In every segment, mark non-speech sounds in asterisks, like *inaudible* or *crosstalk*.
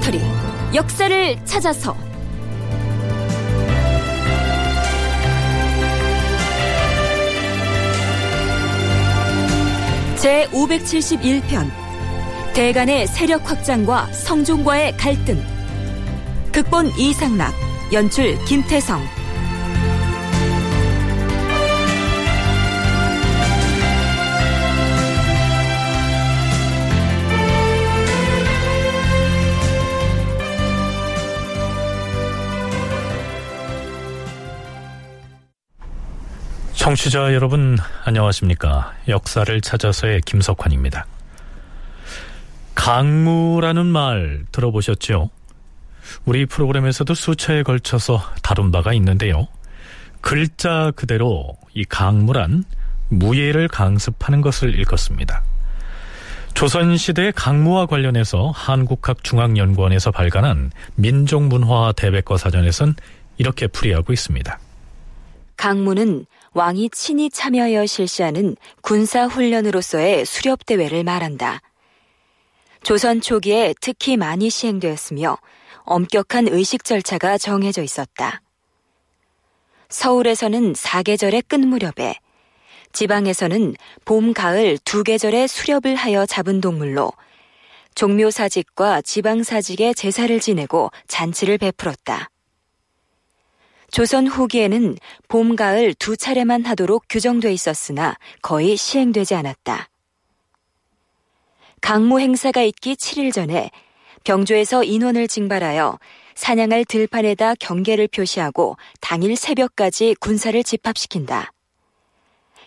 다큐멘터리 역사를 찾아서. 제 571편 대간의 세력 확장과 성종과의 갈등. 극본 이상락 연출 김태성 청취자 여러분 안녕하십니까? 역사를 찾아서의 김석환입니다. 강무라는 말 들어보셨죠? 우리 프로그램에서도 수차에 걸쳐서 다룬 바가 있는데요. 글자 그대로 이 강무란 무예를 강습하는 것을 읽었습니다. 조선시대 강무와 관련해서 한국학중앙연구원에서 발간한 민족문화 대백과 사전에선 이렇게 풀이하고 있습니다. 강무는 왕이 친히 참여하여 실시하는 군사훈련으로서의 수렵대회를 말한다. 조선 초기에 특히 많이 시행되었으며 엄격한 의식 절차가 정해져 있었다. 서울에서는 사계절의 끝 무렵에 지방에서는 봄, 가을 두 계절의 수렵을 하여 잡은 동물로 종묘사직과 지방사직의 제사를 지내고 잔치를 베풀었다. 조선 후기에는 봄, 가을 두 차례만 하도록 규정돼 있었으나 거의 시행되지 않았다. 강무 행사가 있기 7일 전에 병조에서 인원을 징발하여 사냥할 들판에다 경계를 표시하고 당일 새벽까지 군사를 집합시킨다.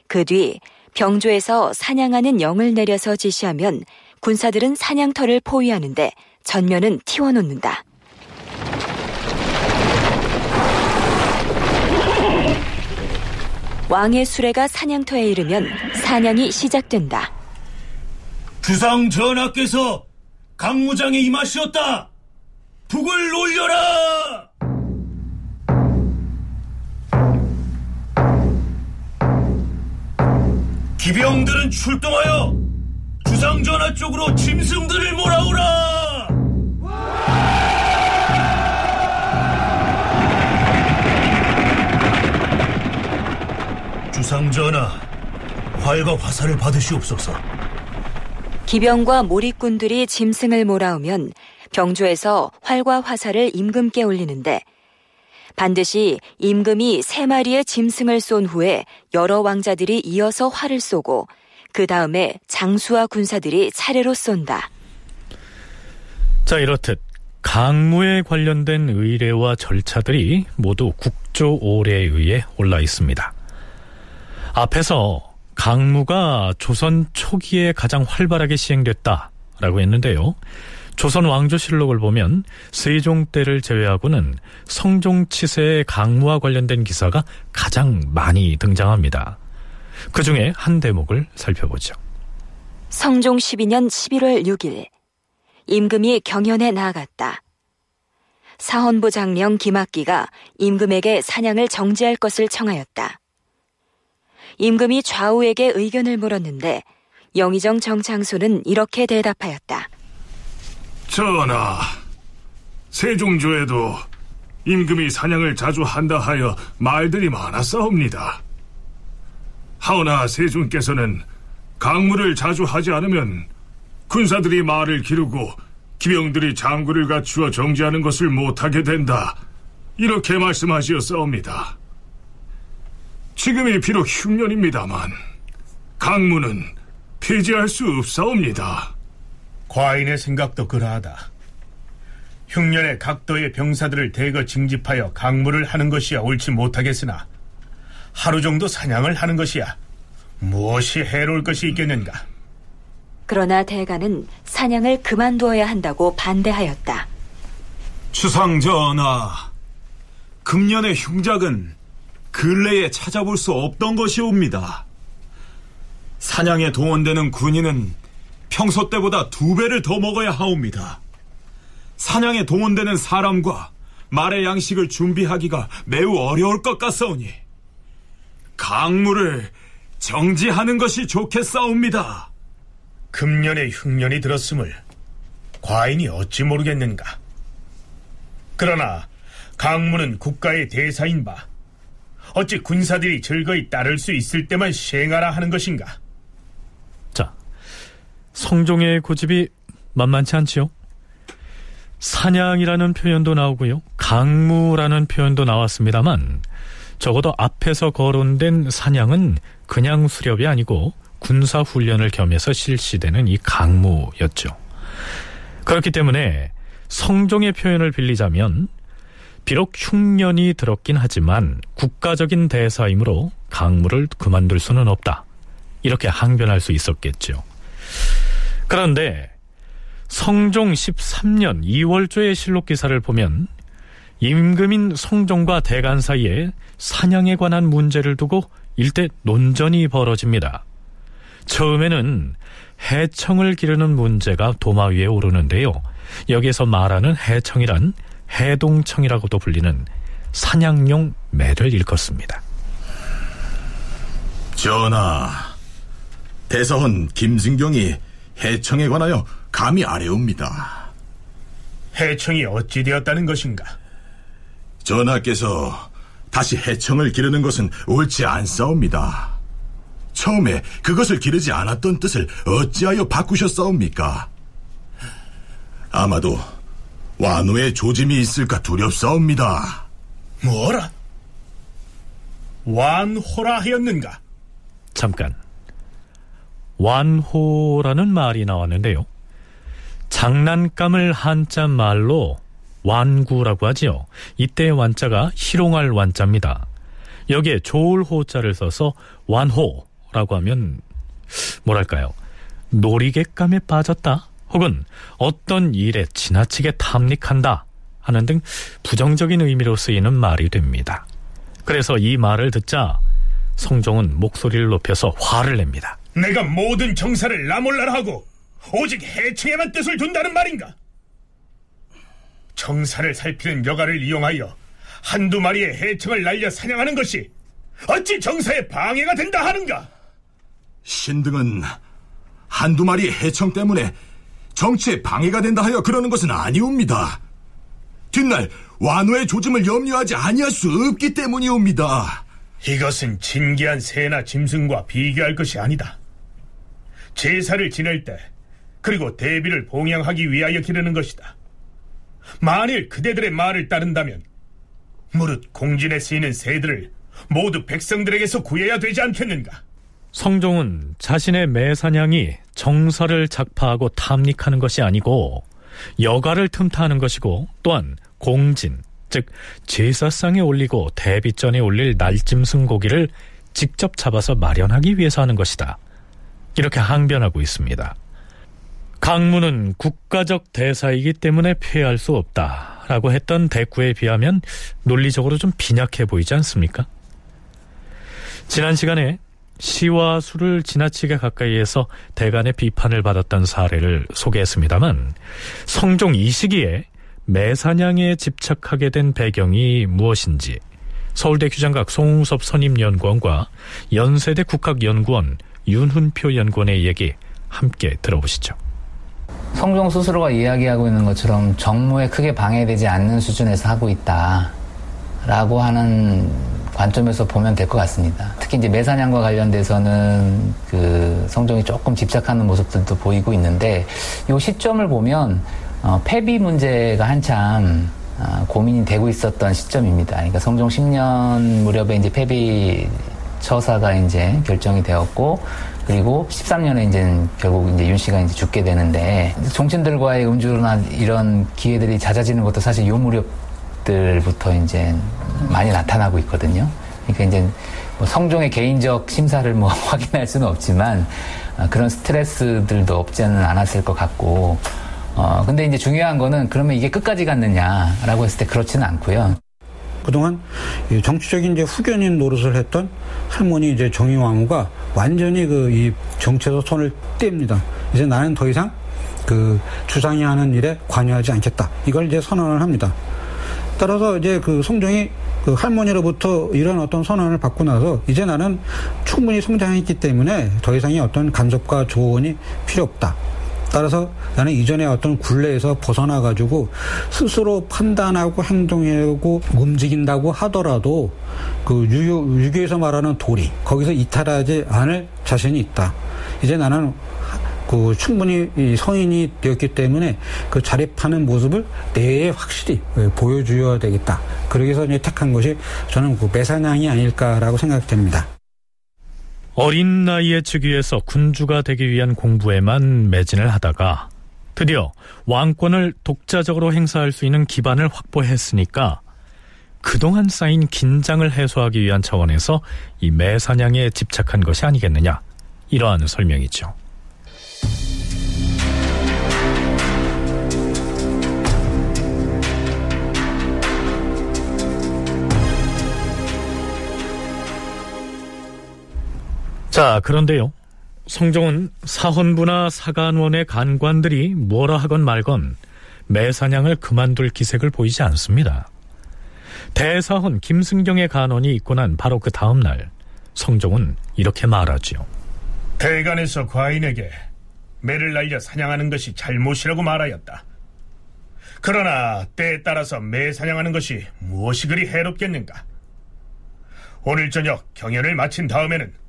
그 뒤 병조에서 사냥하는 영을 내려서 지시하면 군사들은 사냥터를 포위하는데 전면은 튀워놓는다. 왕의 수레가 사냥터에 이르면 사냥이 시작된다. 주상 전하께서 강무장에 임하시었다. 북을 올려라. 기병들은 출동하여 주상 전하 쪽으로 짐승들을 몰아오라. 주상 전하, 활과 화살을 받으시옵소서. 기병과 몰입군들이 짐승을 몰아오면 병조에서 활과 화살을 임금께 올리는데 반드시 임금이 세 마리의 짐승을 쏜 후에 여러 왕자들이 이어서 활을 쏘고 그 다음에 장수와 군사들이 차례로 쏜다. 자, 이렇듯 강무에 관련된 의례와 절차들이 모두 국조 5례에 의해 올라 있습니다. 앞에서 강무가 조선 초기에 가장 활발하게 시행됐다라고 했는데요. 조선 왕조실록을 보면 세종 때를 제외하고는 성종 치세의 강무와 관련된 기사가 가장 많이 등장합니다. 그 중에 한 대목을 살펴보죠. 성종 12년 11월 6일 임금이 경연에 나아갔다. 사헌부 장령 김학기가 임금에게 사냥을 정지할 것을 청하였다. 임금이 좌우에게 의견을 물었는데 영의정 정창수는 이렇게 대답하였다. 전하, 세종조에도 임금이 사냥을 자주 한다 하여 말들이 많았사옵니다. 하오나 세종께서는 강물을 자주 하지 않으면 군사들이 말을 기르고 기병들이 장구를 갖추어 정지하는 것을 못하게 된다. 이렇게 말씀하시었사옵니다. 지금이 비록 흉년입니다만 강무는 폐지할 수 없사옵니다. 과인의 생각도 그러하다. 흉년에 각도의 병사들을 대거 징집하여 강무를 하는 것이야 옳지 못하겠으나 하루 정도 사냥을 하는 것이야 무엇이 해로울 것이 있겠는가? 그러나 대가는 사냥을 그만두어야 한다고 반대하였다. 주상 전하, 금년의 흉작은 근래에 찾아볼 수 없던 것이옵니다. 사냥에 동원되는 군인은 평소 때보다 두 배를 더 먹어야 하옵니다. 사냥에 동원되는 사람과 말의 양식을 준비하기가 매우 어려울 것 같사오니 강물을 정지하는 것이 좋겠사옵니다. 금년에 흉년이 들었음을 과인이 어찌 모르겠는가? 그러나 강무는 국가의 대사인 바 어찌 군사들이 즐거이 따를 수 있을 때만 시행하라 하는 것인가? 자, 성종의 고집이 만만치 않지요? 사냥이라는 표현도 나오고요. 강무라는 표현도 나왔습니다만 적어도 앞에서 거론된 사냥은 그냥 수렵이 아니고 군사 훈련을 겸해서 실시되는 이 강무였죠. 그렇기 때문에 성종의 표현을 빌리자면 비록 흉년이 들었긴 하지만 국가적인 대사이므로 강무를 그만둘 수는 없다. 이렇게 항변할 수 있었겠죠. 그런데 성종 13년 2월조의 실록 기사를 보면 임금인 성종과 대간 사이에 사냥에 관한 문제를 두고 일대 논전이 벌어집니다. 처음에는 해청을 기르는 문제가 도마 위에 오르는데요. 여기에서 말하는 해청이란 해동청이라고도 불리는 사냥용 매를 일컫습니다. 전하, 대사헌 김승경이 해청에 관하여 감히 아래옵니다. 해청이 어찌 되었다는 것인가? 전하께서 다시 해청을 기르는 것은 옳지 않사옵니다. 처음에 그것을 기르지 않았던 뜻을 어찌하여 바꾸셨사옵니까? 아마도 완호의 조짐이 있을까 두렵사옵니다. 뭐라? 완호라 하였는가? 잠깐. 완호라는 말이 나왔는데요. 장난감을 한자 말로 완구라고 하지요. 이때 완자가 희롱할 완자입니다. 여기에 좋을 호자를 써서 완호라고 하면 뭐랄까요? 놀이객감에 빠졌다. 혹은 어떤 일에 지나치게 탐닉한다 하는 등 부정적인 의미로 쓰이는 말이 됩니다. 그래서 이 말을 듣자 성종은 목소리를 높여서 화를 냅니다. 내가 모든 정사를 나몰라라 하고 오직 해청에만 뜻을 둔다는 말인가? 정사를 살피는 여가를 이용하여 한두 마리의 해청을 날려 사냥하는 것이 어찌 정사에 방해가 된다 하는가? 신등은 한두 마리 해청 때문에 정치에 방해가 된다 하여 그러는 것은 아니옵니다. 뒷날 완호의 조짐을 염려하지 아니할 수 없기 때문이옵니다. 이것은 진기한 새나 짐승과 비교할 것이 아니다. 제사를 지낼 때 그리고 대비를 봉양하기 위하여 기르는 것이다. 만일 그대들의 말을 따른다면 무릇 공진에 쓰이는 새들을 모두 백성들에게서 구해야 되지 않겠는가? 성종은 자신의 매사냥이 정서를 작파하고 탐닉하는 것이 아니고 여가를 틈타하는 것이고 또한 공진, 즉 제사상에 올리고 대비전에 올릴 날짐승 고기를 직접 잡아서 마련하기 위해서 하는 것이다. 이렇게 항변하고 있습니다. 강무는 국가적 대사이기 때문에 폐할 수 없다 라고 했던 대꾸에 비하면 논리적으로 좀 빈약해 보이지 않습니까? 지난 시간에 시와 수를 지나치게 가까이에서 대간의 비판을 받았던 사례를 소개했습니다만 성종 이 시기에 매사냥에 집착하게 된 배경이 무엇인지 서울대 규장각 송웅섭 선임연구원과 연세대 국학연구원 윤훈표 연구원의 얘기 함께 들어보시죠. 성종 스스로가 이야기하고 있는 것처럼 정무에 크게 방해되지 않는 수준에서 하고 있다. 라고 하는 관점에서 보면 될 것 같습니다. 특히 이제 매사냥과 관련돼서는 그 성종이 조금 집착하는 모습들도 보이고 있는데 이 시점을 보면 어, 폐비 문제가 한참 어, 고민이 되고 있었던 시점입니다. 그러니까 성종 10년 무렵에 이제 폐비 처사가 이제 결정이 되었고 그리고 13년에 이제 결국 이제 윤 씨가 이제 죽게 되는데 종친들과의 음주나 이런 기회들이 잦아지는 것도 사실 요 무렵 들부터 이제 많이 나타나고 있거든요. 그러니까 이제 뭐 성종의 개인적 심사를 뭐 *laughs* 확인할 수는 없지만 어, 그런 스트레스들도 없지는 않았을 것 같고 어 근데 이제 중요한 거는 그러면 이게 끝까지 갔느냐라고 했을 때 그렇지는 않고요. 그동안 정치적인 이제 후견인 노릇을 했던 할머니 이제 정의왕후가 완전히 그 이 정치에서 손을 뗍니다. 이제 나는 더 이상 그 주상이 하는 일에 관여하지 않겠다. 이걸 이제 선언을 합니다. 따라서 이제 그 성종이 그 할머니로부터 이런 어떤 선언을 받고 나서 이제 나는 충분히 성장했기 때문에 더 이상의 어떤 간섭과 조언이 필요 없다. 따라서 나는 이전에 어떤 굴레에서 벗어나 가지고 스스로 판단하고 행동하고 움직인다고 하더라도 그 유교, 유교에서 말하는 도리 거기서 이탈하지 않을 자신이 있다. 이제 나는 그 충분히 성인이 되었기 때문에 그 자립하는 모습을 내에 확실히 보여줘야 되겠다. 그러기서 이제 택한 것이 저는 그 매사냥이 아닐까라고 생각됩니다. 어린 나이에 즉위해서 군주가 되기 위한 공부에만 매진을 하다가 드디어 왕권을 독자적으로 행사할 수 있는 기반을 확보했으니까 그동안 쌓인 긴장을 해소하기 위한 차원에서 이 매사냥에 집착한 것이 아니겠느냐 이러한 설명이죠. 자, 그런데요. 성종은 사헌부나 사간원의 간관들이 뭐라 하건 말건 매사냥을 그만둘 기색을 보이지 않습니다. 대사헌 김승경의 간원이 있고 난 바로 그 다음 날 성종은 이렇게 말하지요. 대간에서 과인에게 매를 날려 사냥하는 것이 잘못이라고 말하였다. 그러나 때에 따라서 매 사냥하는 것이 무엇이 그리 해롭겠는가? 오늘 저녁 경연을 마친 다음에는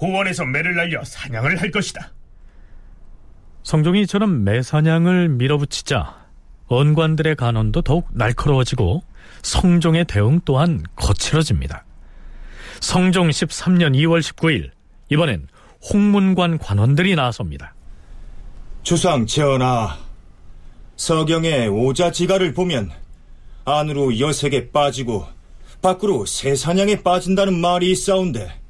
호원에서 매를 날려 사냥을 할 것이다. 성종이 이처럼 매사냥을 밀어붙이자 언관들의 간언도 더욱 날카로워지고 성종의 대응 또한 거칠어집니다. 성종 13년 2월 19일 이번엔 홍문관 관원들이 나섭니다. 주상 전하, 서경의 오자지가를 보면 안으로 여색에 빠지고 밖으로 새사냥에 빠진다는 말이 있사온데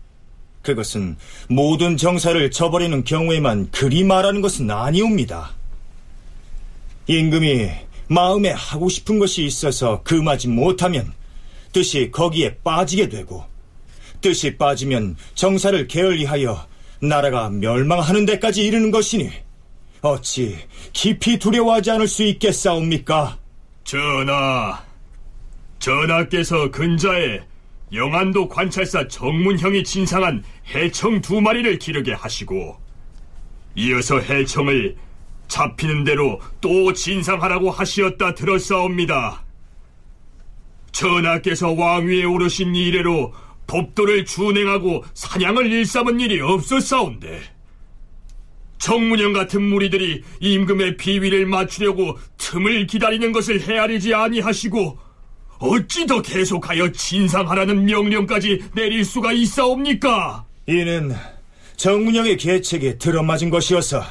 그것은 모든 정사를 저버리는 경우에만 그리 말하는 것은 아니옵니다. 임금이 마음에 하고 싶은 것이 있어서 금하지 못하면 뜻이 거기에 빠지게 되고 뜻이 빠지면 정사를 게을리하여 나라가 멸망하는 데까지 이르는 것이니 어찌 깊이 두려워하지 않을 수 있겠사옵니까? 전하, 전하께서 근자에 영안도 관찰사 정문형이 진상한 해청 두 마리를 기르게 하시고 이어서 해청을 잡히는 대로 또 진상하라고 하시었다 들었사옵니다. 전하께서 왕위에 오르신 이래로 법도를 준행하고 사냥을 일삼은 일이 없었사온데 정문형 같은 무리들이 임금의 비위를 맞추려고 틈을 기다리는 것을 헤아리지 아니하시고 어찌 더 계속하여 진상하라는 명령까지 내릴 수가 있사옵니까? 이는 정문영의 계책에 들어맞은 것이어서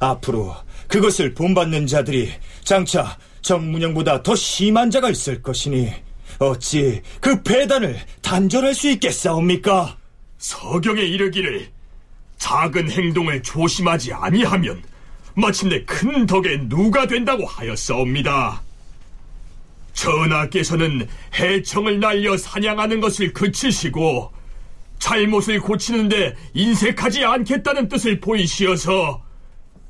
앞으로 그것을 본받는 자들이 장차 정문영보다 더 심한 자가 있을 것이니 어찌 그 배단을 단절할 수 있겠사옵니까? 서경에 이르기를 작은 행동을 조심하지 아니하면 마침내 큰 덕에 누가 된다고 하였사옵니다. 전하께서는 해청을 날려 사냥하는 것을 그치시고 잘못을 고치는데 인색하지 않겠다는 뜻을 보이시어서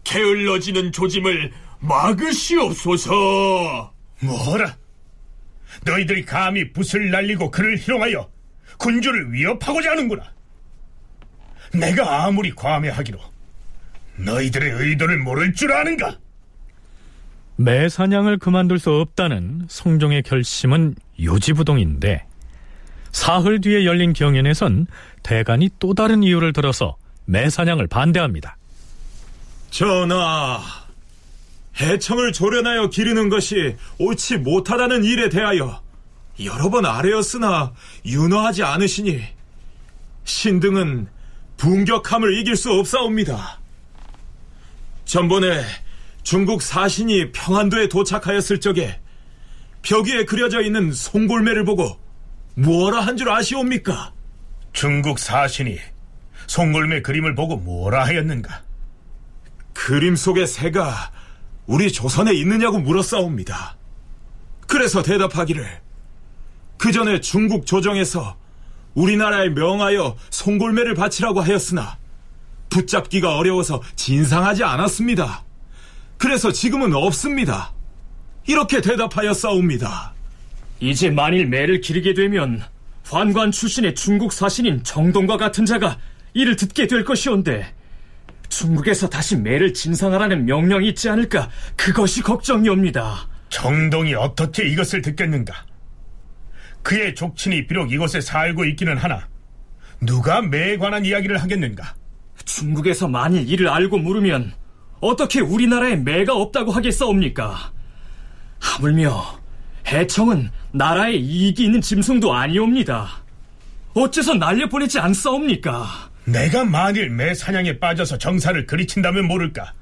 게을러지는 조짐을 막으시옵소서. 뭐라? 너희들이 감히 붓을 날리고 그를 희롱하여 군주를 위협하고자 하는구나. 내가 아무리 과매하기로 너희들의 의도를 모를 줄 아는가? 매사냥을 그만둘 수 없다는 성종의 결심은 요지부동인데 사흘 뒤에 열린 경연에선 대간이 또 다른 이유를 들어서 매사냥을 반대합니다. 전하, 해청을 조련하여 기르는 것이 옳지 못하다는 일에 대하여 여러 번 아뢰었으나 윤허하지 않으시니 신등은 분격함을 이길 수 없사옵니다. 전번에 중국 사신이 평안도에 도착하였을 적에 벽 위에 그려져 있는 송골매를 보고 뭐라 한 줄 아시옵니까? 중국 사신이 송골매 그림을 보고 뭐라 하였는가? 그림 속의 새가 우리 조선에 있느냐고 물었사옵니다. 그래서 대답하기를 그 전에 중국 조정에서 우리나라에 명하여 송골매를 바치라고 하였으나 붙잡기가 어려워서 진상하지 않았습니다. 그래서 지금은 없습니다. 이렇게 대답하였사옵니다. 이제 만일 매를 기르게 되면 환관 출신의 중국 사신인 정동과 같은 자가 이를 듣게 될 것이온데 중국에서 다시 매를 진상하라는 명령이 있지 않을까 그것이 걱정이옵니다. 정동이 어떻게 이것을 듣겠는가? 그의 족친이 비록 이곳에 살고 있기는 하나 누가 매에 관한 이야기를 하겠는가? 중국에서 만일 이를 알고 물으면 어떻게 우리나라에 매가 없다고 하겠사옵니까? 하물며 해청은 나라에 이익이 있는 짐승도 아니옵니다. 어째서 날려보내지 않사옵니까? 내가 만일 매 사냥에 빠져서 정사를 그리친다면 모를까?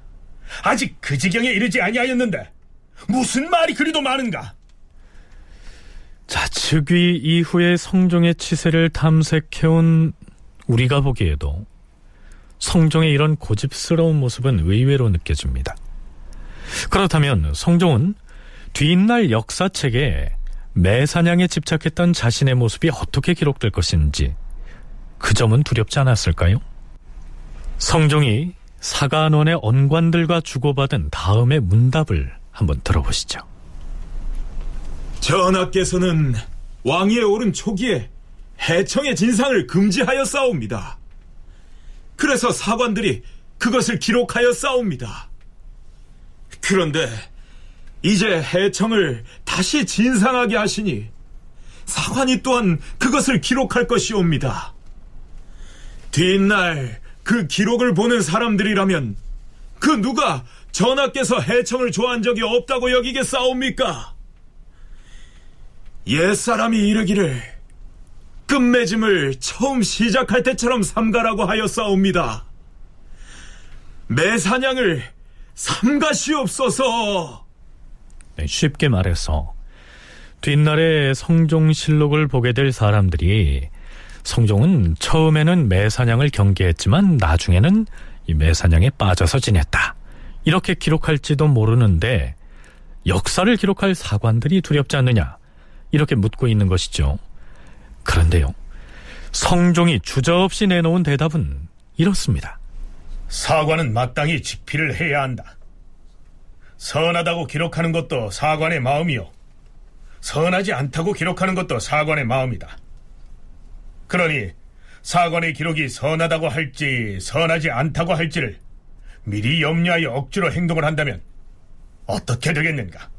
아직 그 지경에 이르지 아니하였는데 무슨 말이 그리도 많은가? 자, 즉위 이후에 성종의 치세를 탐색해온 우리가 보기에도 성종의 이런 고집스러운 모습은 의외로 느껴집니다. 그렇다면 성종은 뒷날 역사책에 매사냥에 집착했던 자신의 모습이 어떻게 기록될 것인지 그 점은 두렵지 않았을까요? 성종이 사관원의 언관들과 주고받은 다음의 문답을 한번 들어보시죠. 전하께서는 왕위에 오른 초기에 해청의 진상을 금지하여 싸웁니다. 그래서 사관들이 그것을 기록하여 싸웁니다. 그런데 이제 해청을 다시 진상하게 하시니 사관이 또한 그것을 기록할 것이옵니다. 뒷날 그 기록을 보는 사람들이라면 그 누가 전하께서 해청을 좋아한 적이 없다고 여기겠사옵니까? 옛사람이 이르기를 끝맺음을 처음 시작할 때처럼 삼가라고 하였사옵니다. 매 사냥을 삼가시옵소서. 네, 쉽게 말해서 뒷날에 성종실록을 보게 될 사람들이 성종은 처음에는 매사냥을 경계했지만 나중에는 이 매사냥에 빠져서 지냈다. 이렇게 기록할지도 모르는데 역사를 기록할 사관들이 두렵지 않느냐 이렇게 묻고 있는 것이죠. 그런데요. 성종이 주저없이 내놓은 대답은 이렇습니다. 사관은 마땅히 직피를 해야 한다. 선하다고 기록하는 것도 사관의 마음이요. 선하지 않다고 기록하는 것도 사관의 마음이다. 그러니 사관의 기록이 선하다고 할지 선하지 않다고 할지를 미리 염려하여 억지로 행동을 한다면 어떻게 되겠는가?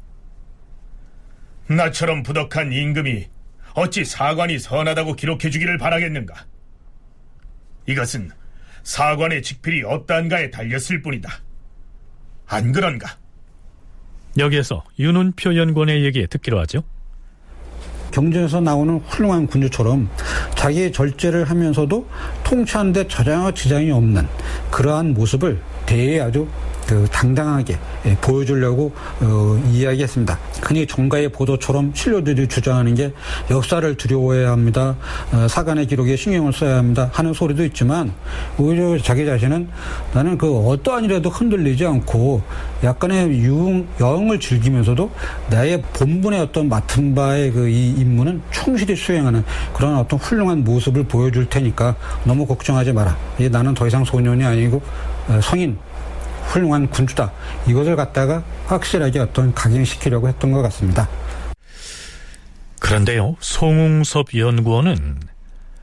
나처럼 부덕한 임금이 어찌 사관이 선하다고 기록해 주기를 바라겠는가? 이것은 사관의 직필이 어떠한가에 달렸을 뿐이다. 안 그런가? 여기에서 윤은표 연구원의 얘기 듣기로 하죠. 경전에서 나오는 훌륭한 군주처럼 자기의 절제를 하면서도 통치하는데 전혀 지장이 없는 그러한 모습을 대에 아주 그 당당하게 예, 보여주려고 어, 이야기했습니다. 흔히 종가의 보도처럼 신료들이 주장하는 게 역사를 두려워해야 합니다. 어, 사관의 기록에 신경을 써야 합니다. 하는 소리도 있지만 오히려 자기 자신은 나는 그 어떠한 일에도 흔들리지 않고 약간의 유흥, 여흥을 즐기면서도 나의 본분의 어떤 맡은 바의 그 이 임무는 충실히 수행하는 그런 어떤 훌륭한 모습을 보여줄 테니까 너무 걱정하지 마라. 나는 더 이상 소년이 아니고 어, 성인 훌륭한 군주다. 이것을 갖다가 확실하게 어떤 각인시키려고 했던 것 같습니다. 그런데요, 송웅섭 연구원은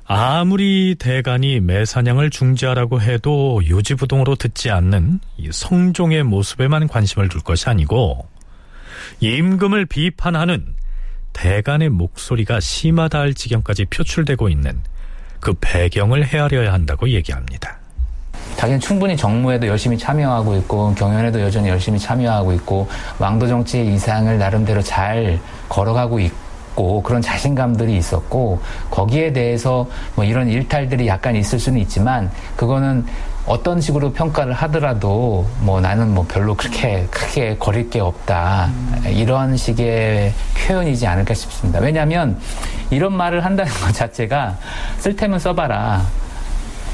아무리 대간이 매사냥을 중지하라고 해도 요지부동으로 듣지 않는 이 성종의 모습에만 관심을 둘 것이 아니고 임금을 비판하는 대간의 목소리가 심하다 할 지경까지 표출되고 있는 그 배경을 헤아려야 한다고 얘기합니다. 자기는 충분히 정무에도 열심히 참여하고 있고 경연에도 여전히 열심히 참여하고 있고 왕도 정치의 이상을 나름대로 잘 걸어가고 있고 그런 자신감들이 있었고 거기에 대해서 뭐 이런 일탈들이 약간 있을 수는 있지만 그거는 어떤 식으로 평가를 하더라도 뭐 나는 뭐 별로 그렇게 크게 거릴 게 없다 이런 식의 표현이지 않을까 싶습니다. 왜냐하면 이런 말을 한다는 것 자체가 쓸테면 써봐라.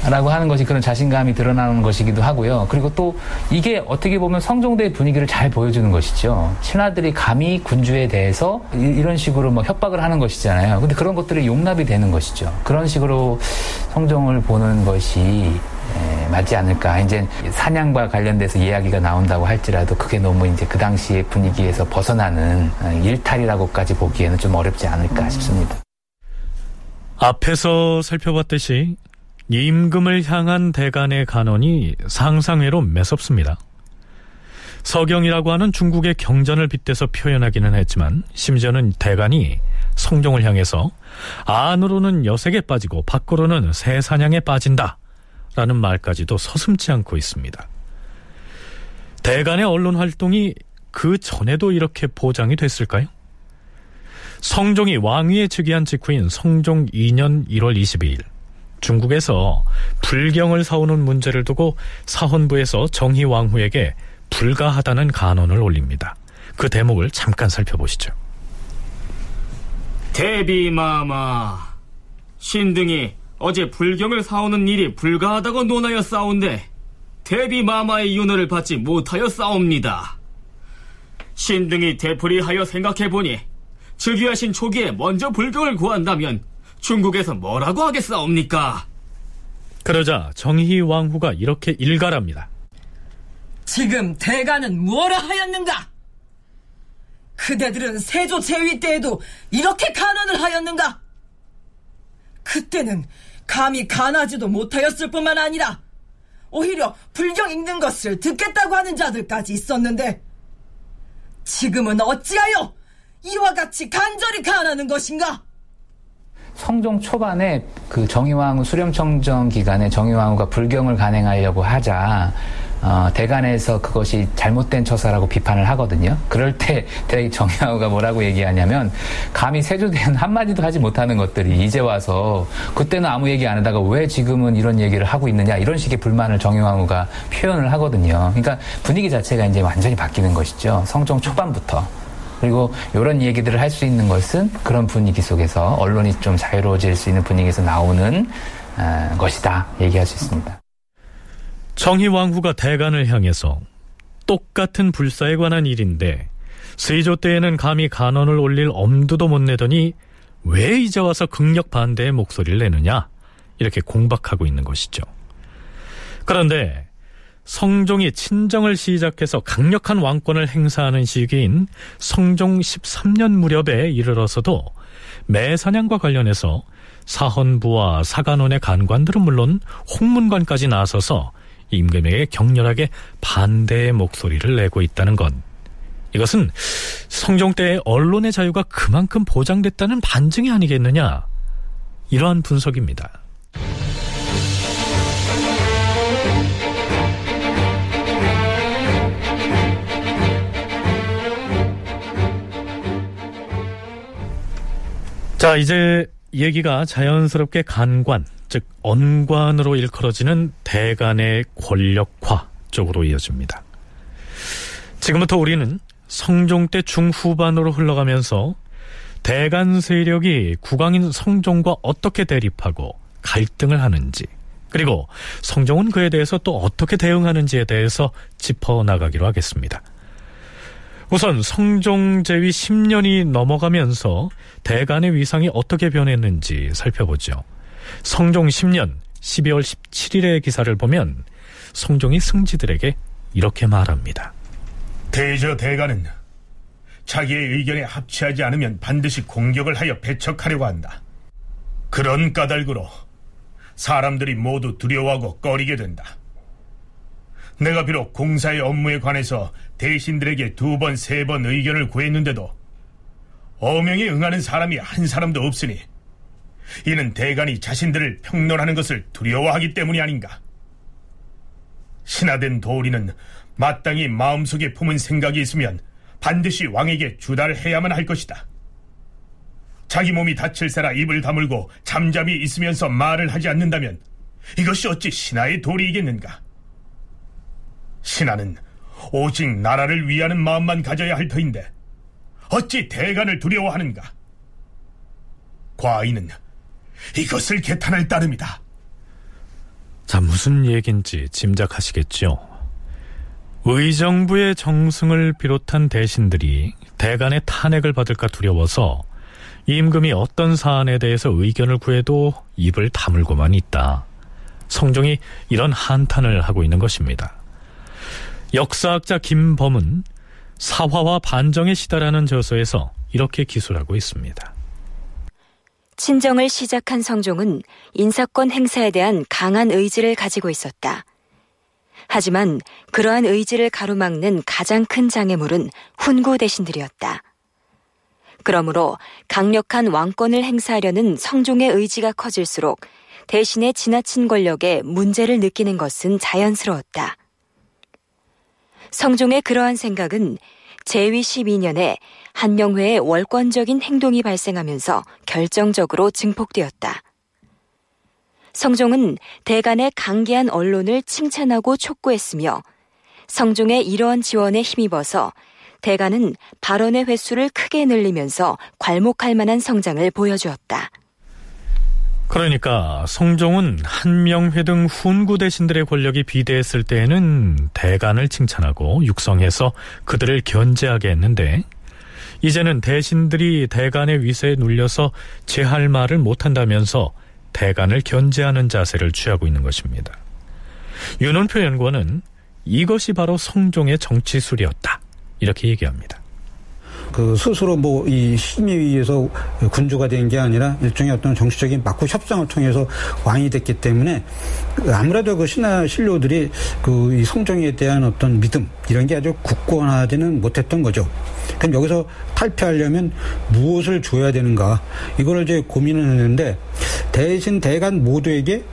라고 하는 것이 그런 자신감이 드러나는 것이기도 하고요. 그리고 또 이게 어떻게 보면 성종대의 분위기를 잘 보여주는 것이죠. 신하들이 감히 군주에 대해서 이, 런 식으로 뭐 협박을 하는 것이잖아요. 근데 그런 것들이 용납이 되는 것이죠. 그런 식으로 성종을 보는 것이 에, 맞지 않을까. 이제 사냥과 관련돼서 이야기가 나온다고 할지라도 그게 너무 이제 그 당시의 분위기에서 벗어나는 일탈이라고까지 보기에는 좀 어렵지 않을까 싶습니다. 앞에서 살펴봤듯이 임금을 향한 대간의 간언이 상상외로 매섭습니다. 서경이라고 하는 중국의 경전을 빗대서 표현하기는 했지만 심지어는 대간이 성종을 향해서 안으로는 여색에 빠지고 밖으로는 새사냥에 빠진다 라는 말까지도 서슴지 않고 있습니다. 대간의 언론 활동이 그 전에도 이렇게 보장이 됐을까요? 성종이 왕위에 즉위한 직후인 성종 2년 1월 22일 중국에서 불경을 사오는 문제를 두고 사헌부에서 정희 왕후에게 불가하다는 간언을 올립니다. 그 대목을 잠깐 살펴보시죠. 대비마마 신등이 어제 불경을 사오는 일이 불가하다고 논하여 싸운데 대비마마의 윤허를 받지 못하여 싸웁니다. 신등이 되풀이하여 생각해보니 즉위하신 초기에 먼저 불경을 구한다면 중국에서 뭐라고 하겠사옵니까? 그러자 정희 왕후가 이렇게 일갈합니다. 지금 대가는 뭐라 하였는가? 그대들은 세조 제위 때에도 이렇게 간언을 하였는가? 그때는 감히 간하지도 못하였을 뿐만 아니라 오히려 불경 읽는 것을 듣겠다고 하는 자들까지 있었는데 지금은 어찌하여 이와 같이 간절히 간하는 것인가? 성종 초반에 그 정의왕후 수렴청정 기간에 정의왕후가 불경을 간행하려고 하자 어, 대간에서 그것이 잘못된 처사라고 비판을 하거든요. 그럴 때 *laughs* 정의왕후가 뭐라고 얘기하냐면 감히 세조대는 한마디도 하지 못하는 것들이 이제 와서 그때는 아무 얘기 안 하다가 왜 지금은 이런 얘기를 하고 있느냐 이런 식의 불만을 정의왕후가 표현을 하거든요. 그러니까 분위기 자체가 이제 완전히 바뀌는 것이죠. 성종 초반부터. 그리고 이런 얘기들을 할 수 있는 것은 그런 분위기 속에서 언론이 좀 자유로워질 수 있는 분위기에서 나오는 어, 것이다 얘기할 수 있습니다. 정희 왕후가 대간을 향해서 똑같은 불사에 관한 일인데 세조 때에는 감히 간언을 올릴 엄두도 못 내더니 왜 이제 와서 극력 반대의 목소리를 내느냐 이렇게 공박하고 있는 것이죠. 그런데 성종이 친정을 시작해서 강력한 왕권을 행사하는 시기인 성종 13년 무렵에 이르러서도 매사냥과 관련해서 사헌부와 사간원의 간관들은 물론 홍문관까지 나서서 임금에게 격렬하게 반대의 목소리를 내고 있다는 것. 이것은 성종 때의 언론의 자유가 그만큼 보장됐다는 반증이 아니겠느냐. 이러한 분석입니다. 자, 이제 얘기가 자연스럽게 간관, 즉 언관으로 일컬어지는 대간의 권력화 쪽으로 이어집니다. 지금부터 우리는 성종 때 중후반으로 흘러가면서 대간 세력이 국왕인 성종과 어떻게 대립하고 갈등을 하는지 그리고 성종은 그에 대해서 또 어떻게 대응하는지에 대해서 짚어 나가기로 하겠습니다. 우선 성종제위 10년이 넘어가면서 대간의 위상이 어떻게 변했는지 살펴보죠. 성종 10년 12월 17일의 기사를 보면 성종이 승지들에게 이렇게 말합니다. 대저 대간은 자기의 의견에 합치하지 않으면 반드시 공격을 하여 배척하려고 한다. 그런 까닭으로 사람들이 모두 두려워하고 꺼리게 된다. 내가 비록 공사의 업무에 관해서 대신들에게 두 번, 세 번 의견을 구했는데도 어명에 응하는 사람이 한 사람도 없으니 이는 대간이 자신들을 평론하는 것을 두려워하기 때문이 아닌가. 신하된 도리는 마땅히 마음속에 품은 생각이 있으면 반드시 왕에게 주달해야만 할 것이다. 자기 몸이 다칠세라 입을 다물고 잠잠히 있으면서 말을 하지 않는다면 이것이 어찌 신하의 도리이겠는가? 신하는 오직 나라를 위하는 마음만 가져야 할 터인데 어찌 대간을 두려워하는가? 과인은 이것을 개탄할 따름이다. 자, 무슨 얘긴지 짐작하시겠죠? 의정부의 정승을 비롯한 대신들이 대간의 탄핵을 받을까 두려워서 임금이 어떤 사안에 대해서 의견을 구해도 입을 다물고만 있다. 성종이 이런 한탄을 하고 있는 것입니다. 역사학자 김범은 사화와 반정의 시다라는 저서에서 이렇게 기술하고 있습니다. 친정을 시작한 성종은 인사권 행사에 대한 강한 의지를 가지고 있었다. 하지만 그러한 의지를 가로막는 가장 큰 장애물은 훈구 대신들이었다. 그러므로 강력한 왕권을 행사하려는 성종의 의지가 커질수록 대신에 지나친 권력에 문제를 느끼는 것은 자연스러웠다. 성종의 그러한 생각은 제위 12년에 한명회의 월권적인 행동이 발생하면서 결정적으로 증폭되었다. 성종은 대간의 강기한 언론을 칭찬하고 촉구했으며 성종의 이러한 지원에 힘입어서 대간은 발언의 횟수를 크게 늘리면서 괄목할 만한 성장을 보여주었다. 그러니까 성종은 한명회 등 훈구 대신들의 권력이 비대했을 때에는 대간을 칭찬하고 육성해서 그들을 견제하게 했는데 이제는 대신들이 대간의 위세에 눌려서 제할 말을 못한다면서 대간을 견제하는 자세를 취하고 있는 것입니다. 윤원표 연구원은 이것이 바로 성종의 정치술이었다. 이렇게 얘기합니다. 그 스스로 뭐 이 힘에 의해서 군주가 된 게 아니라 일종의 어떤 정치적인 막구 협상을 통해서 왕이 됐기 때문에 아무래도 그 신하 신료들이 그 이 성정에 대한 어떤 믿음 이런 게 아주 굳건하지는 못했던 거죠. 그럼 여기서 탈피하려면 무엇을 줘야 되는가 이거를 이제 고민을 했는데 대신 대간 모두에게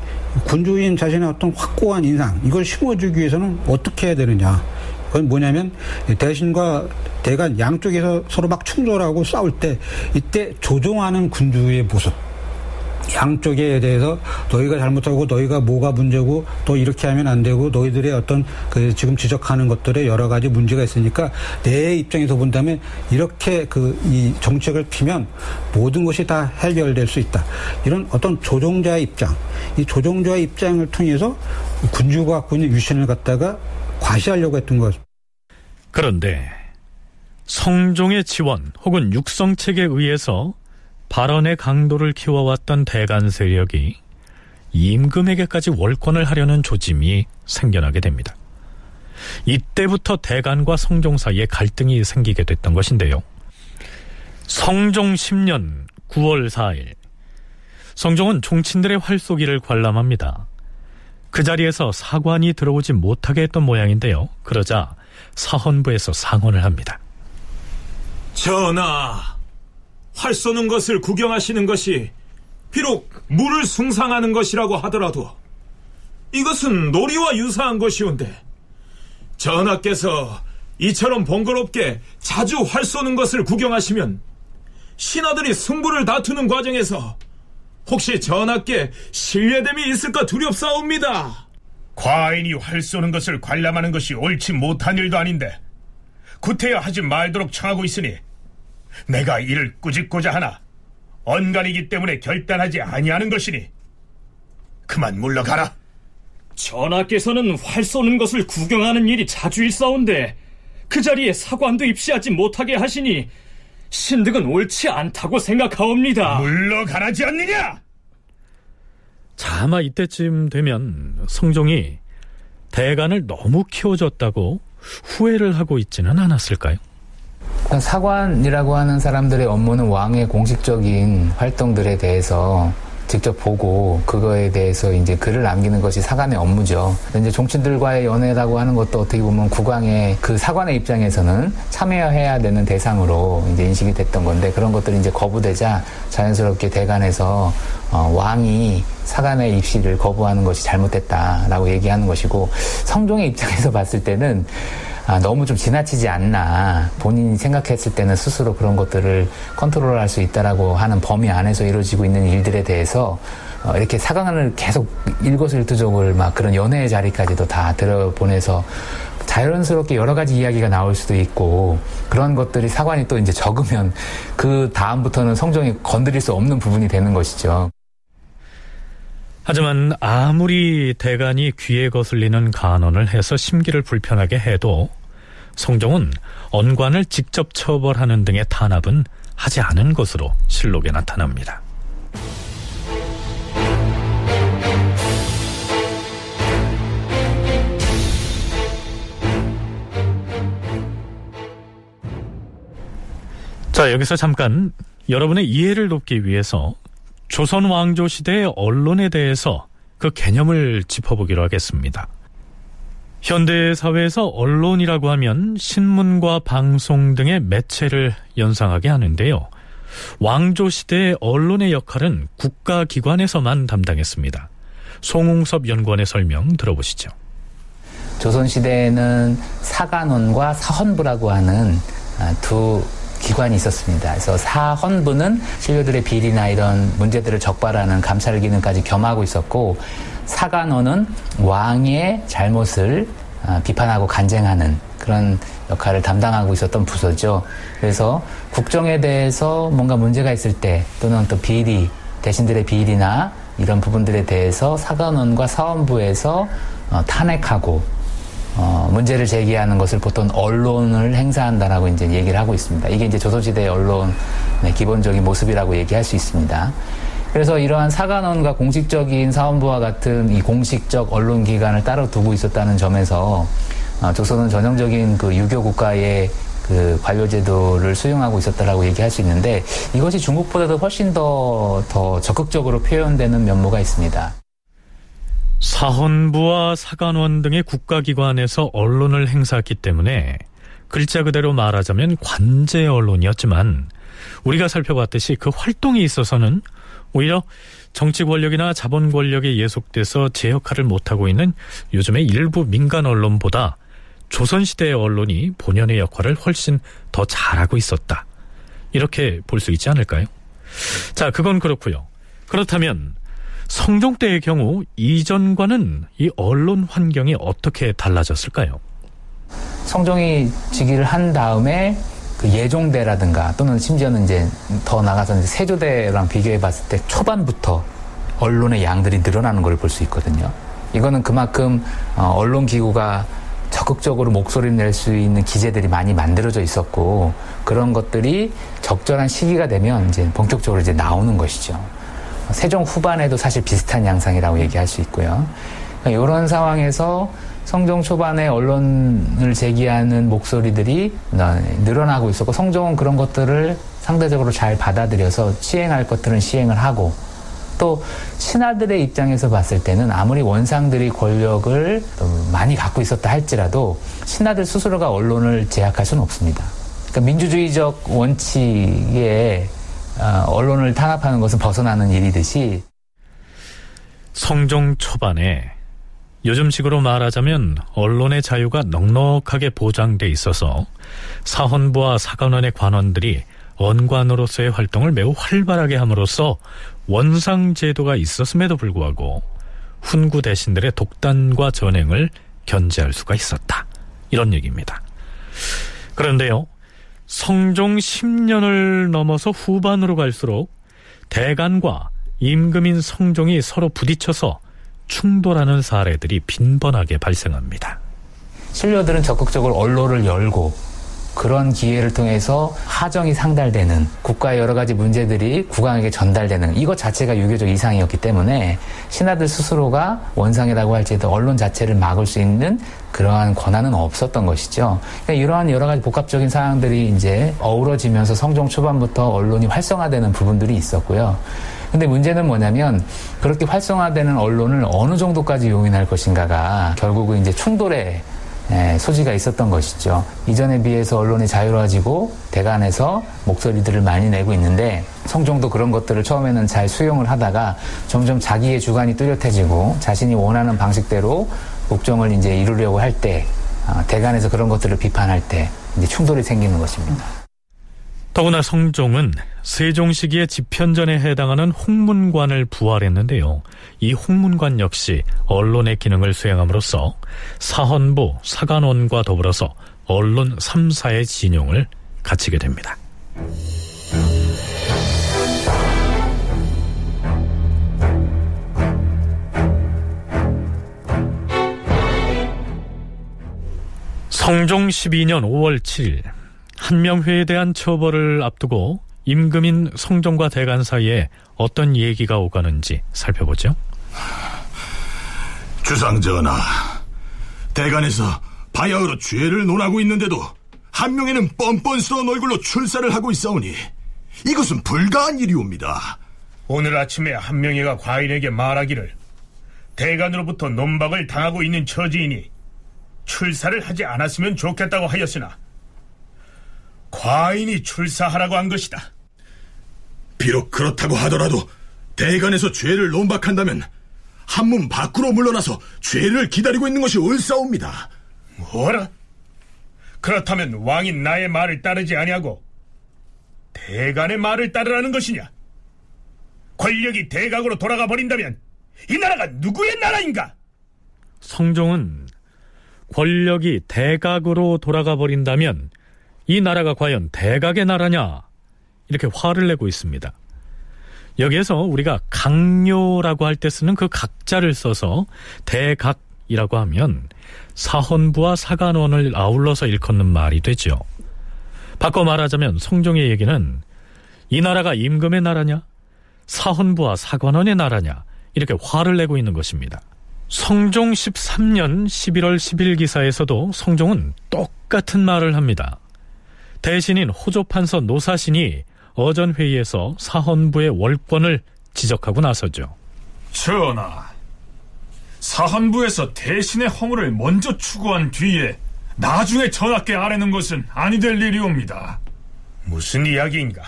군주인 자신의 어떤 확고한 인상 이걸 심어주기 위해서는 어떻게 해야 되느냐 그건 뭐냐면 대신과 대간 양쪽에서 서로 막 충돌하고 싸울 때 이때 조종하는 군주의 모습 양쪽에 대해서 너희가 잘못하고 너희가 뭐가 문제고 또 이렇게 하면 안 되고 너희들의 어떤 그 지금 지적하는 것들에 여러 가지 문제가 있으니까 내 입장에서 본다면 이렇게 그 이 정책을 피면 모든 것이 다 해결될 수 있다. 이런 어떤 조종자의 입장, 이 조종자의 입장을 통해서 군주가 갖고 있는 유신을 갖다가 과시하려고 했던 것. 그런데 성종의 지원 혹은 육성책에 의해서 발언의 강도를 키워왔던 대간 세력이 임금에게까지 월권을 하려는 조짐이 생겨나게 됩니다. 이때부터 대간과 성종 사이에 갈등이 생기게 됐던 것인데요. 성종 10년 9월 4일 성종은 종친들의 활쏘기를 관람합니다. 그 자리에서 사관이 들어오지 못하게 했던 모양인데요. 그러자 사헌부에서 상언을 합니다. 전하, 활 쏘는 것을 구경하시는 것이 비록 물을 숭상하는 것이라고 하더라도 이것은 놀이와 유사한 것이온데 전하께서 이처럼 번거롭게 자주 활 쏘는 것을 구경하시면 신하들이 승부를 다투는 과정에서 혹시 전하께 신뢰됨이 있을까 두렵사옵니다. 과인이 활 쏘는 것을 관람하는 것이 옳지 못한 일도 아닌데 구태여 하지 말도록 청하고 있으니 내가 이를 꾸짖고자 하나 언간이기 때문에 결단하지 아니하는 것이니 그만 물러가라. 전하께서는 활 쏘는 것을 구경하는 일이 자주 일사온데 그 자리에 사관도 입시하지 못하게 하시니 신득은 옳지 않다고 생각하옵니다. 물러가라지 않느냐? 자, 아마 이때쯤 되면 성종이 대간을 너무 키워줬다고 후회를 하고 있지는 않았을까요? 사관이라고 하는 사람들의 업무는 왕의 공식적인 활동들에 대해서 직접 보고 그거에 대해서 이제 글을 남기는 것이 사관의 업무죠. 이제 종친들과의 연애라고 하는 것도 어떻게 보면 국왕의 그 사관의 입장에서는 참여해야 되는 대상으로 이제 인식이 됐던 건데 그런 것들이 이제 거부되자 자연스럽게 대관에서 어, 왕이 사관의 입시를 거부하는 것이 잘못됐다라고 얘기하는 것이고 성종의 입장에서 *laughs* 봤을 때는 아, 너무 좀 지나치지 않나 본인이 생각했을 때는 스스로 그런 것들을 컨트롤할 수 있다라고 하는 범위 안에서 이루어지고 있는 일들에 대해서 어, 이렇게 사강을 계속 일거수일투족을 막 그런 연애의 자리까지도 다 들어보내서 자연스럽게 여러 가지 이야기가 나올 수도 있고 그런 것들이 사관이 또 이제 적으면 그 다음부터는 성종이 건드릴 수 없는 부분이 되는 것이죠. 하지만 아무리 대간이 귀에 거슬리는 간언을 해서 심기를 불편하게 해도 성종은 언관을 직접 처벌하는 등의 탄압은 하지 않은 것으로 실록에 나타납니다. 자, 여기서 잠깐 여러분의 이해를 돕기 위해서 조선 왕조 시대의 언론에 대해서 그 개념을 짚어보기로 하겠습니다. 현대 사회에서 언론이라고 하면 신문과 방송 등의 매체를 연상하게 하는데요. 왕조 시대의 언론의 역할은 국가기관에서만 담당했습니다. 송웅섭 연구원의 설명 들어보시죠. 조선시대에는 사관원과 사헌부라고 하는 아, 두 기관이 있었습니다. 그래서 사헌부는 신료들의 비리나 이런 문제들을 적발하는 감찰 기능까지 겸하고 있었고 사관원은 왕의 잘못을 아, 비판하고 간쟁하는 그런 역할을 담당하고 있었던 부서죠. 그래서 국정에 대해서 뭔가 문제가 있을 때 또는 또 비리, 대신들의 비리나 이런 부분들에 대해서 사관원과 사원부에서 어, 탄핵하고 어, 문제를 제기하는 것을 보통 언론을 행사한다라고 이제 얘기를 하고 있습니다. 이게 이제 조선시대 언론의 기본적인 모습이라고 얘기할 수 있습니다. 그래서 이러한 사관원과 공식적인 사원부와 같은 이 공식적 언론 기관을 따로 두고 있었다는 점에서 어, 조선은 전형적인 그 유교 국가의 그 관료 제도를 수용하고 있었다라고 얘기할 수 있는데 이것이 중국보다도 훨씬 더, 더 적극적으로 표현되는 면모가 있습니다. 사헌부와 사관원 등의 국가기관에서 언론을 행사했기 때문에 글자 그대로 말하자면 관제 언론이었지만 우리가 살펴봤듯이 그 활동에 있어서는 오히려 정치 권력이나 자본 권력에 예속돼서 제 역할을 못하고 있는 요즘의 일부 민간 언론보다 조선시대의 언론이 본연의 역할을 훨씬 더 잘하고 있었다. 이렇게 볼 수 있지 않을까요? 자, 그건 그렇고요. 그렇다면 성종 때의 경우 이전과는 이 언론 환경이 어떻게 달라졌을까요? 성종이 즉위를 한 다음에 그 예종대라든가 또는 심지어는 이제 더 나가서 이제 세조대랑 비교해 봤을 때 초반부터 언론의 양들이 늘어나는 걸 볼 수 있거든요. 이거는 그만큼 어, 언론 기구가 적극적으로 목소리를 낼 수 있는 기재들이 많이 만들어져 있었고 그런 것들이 적절한 시기가 되면 이제 본격적으로 이제 나오는 것이죠. 세종 후반에도 사실 비슷한 양상이라고 얘기할 수 있고요. 그러니까 이런 상황에서 성종 초반에 언론을 제기하는 목소리들이 늘어나고 있었고 성종은 그런 것들을 상대적으로 잘 받아들여서 시행할 것들은 시행을 하고 또 신하들의 입장에서 봤을 때는 아무리 원상들이 권력을 많이 갖고 있었다 할지라도 신하들 스스로가 언론을 제약할 수는 없습니다. 그러니까 민주주의적 원칙에 어, 언론을 탄압하는 것은 벗어나는 일이듯이 성종 초반에 요즘식으로 말하자면 언론의 자유가 넉넉하게 보장돼 있어서 사헌부와 사관원의 관원들이 언관으로서의 활동을 매우 활발하게 함으로써 원상 제도가 있었음에도 불구하고 훈구 대신들의 독단과 전행을 견제할 수가 있었다. 이런 얘기입니다. 그런데요. 성종 10년을 넘어서 후반으로 갈수록 대간과 임금인 성종이 서로 부딪혀서 충돌하는 사례들이 빈번하게 발생합니다. 신료들은 적극적으로 언론을 열고 그런 기회를 통해서 하정이 상달되는 국가의 여러 가지 문제들이 국왕에게 전달되는 이것 자체가 유교적 이상이었기 때문에 신하들 스스로가 원상이라고 할지라도 언론 자체를 막을 수 있는 그러한 권한은 없었던 것이죠. 그러니까 이러한 여러 가지 복합적인 사항들이 이제 어우러지면서 성종 초반부터 언론이 활성화되는 부분들이 있었고요. 근데 문제는 뭐냐면 그렇게 활성화되는 언론을 어느 정도까지 용인할 것인가가 결국은 이제 충돌의 소지가 있었던 것이죠. 이전에 비해서 언론이 자유로워지고 대간에서 목소리들을 많이 내고 있는데 성종도 그런 것들을 처음에는 잘 수용을 하다가 점점 자기의 주관이 뚜렷해지고 자신이 원하는 방식대로 국정을 이제 이루려고 할때 아, 대간에서 그런 것들을 비판할 때 충돌이 생기는 것입니다. 더구나 성종은 세종 시기의 집현전에 해당하는 홍문관을 부활했는데요. 이 홍문관 역시 언론의 기능을 수행함으로써 사헌부, 사관원과 더불어서 언론 3사의 진용을 갖추게 됩니다. 성종 12년 5월 7일 한명회에 대한 처벌을 앞두고 임금인 성종과 대간 사이에 어떤 얘기가 오가는지 살펴보죠. 주상전하, 대간에서 바야흐로 죄를 논하고 있는데도 한 명에는 뻔뻔스러운 얼굴로 출사를 하고 있사오니 이것은 불가한 일이옵니다. 오늘 아침에 한 명이가 과인에게 말하기를 대간으로부터 논박을 당하고 있는 처지이니 출사를 하지 않았으면 좋겠다고 하였으나 과인이 출사하라고 한 것이다. 비록 그렇다고 하더라도 대간에서 죄를 논박한다면 한문 밖으로 물러나서 죄를 기다리고 있는 것이 옳사옵니다. 뭐라? 그렇다면 왕인 나의 말을 따르지 아니하고 대간의 말을 따르라는 것이냐? 권력이 대각으로 돌아가 버린다면 이 나라가 누구의 나라인가? 성종은 권력이 대각으로 돌아가 버린다면 이 나라가 과연 대각의 나라냐 이렇게 화를 내고 있습니다. 여기에서 우리가 강요라고 할 때 쓰는 그 각자를 써서 대각이라고 하면 사헌부와 사간원을 아울러서 일컫는 말이 되죠. 바꿔 말하자면 성종의 얘기는 이 나라가 임금의 나라냐 사헌부와 사관원의 나라냐 이렇게 화를 내고 있는 것입니다. 성종 13년 11월 10일 기사에서도 성종은 똑같은 말을 합니다. 대신인 호조판서 노사신이 어전 회의에서 사헌부의 월권을 지적하고 나서죠. 전하, 사헌부에서 대신의 허물을 먼저 추구한 뒤에 나중에 전하께 아뢰는 것은 아니 될 일이옵니다. 무슨 이야기인가?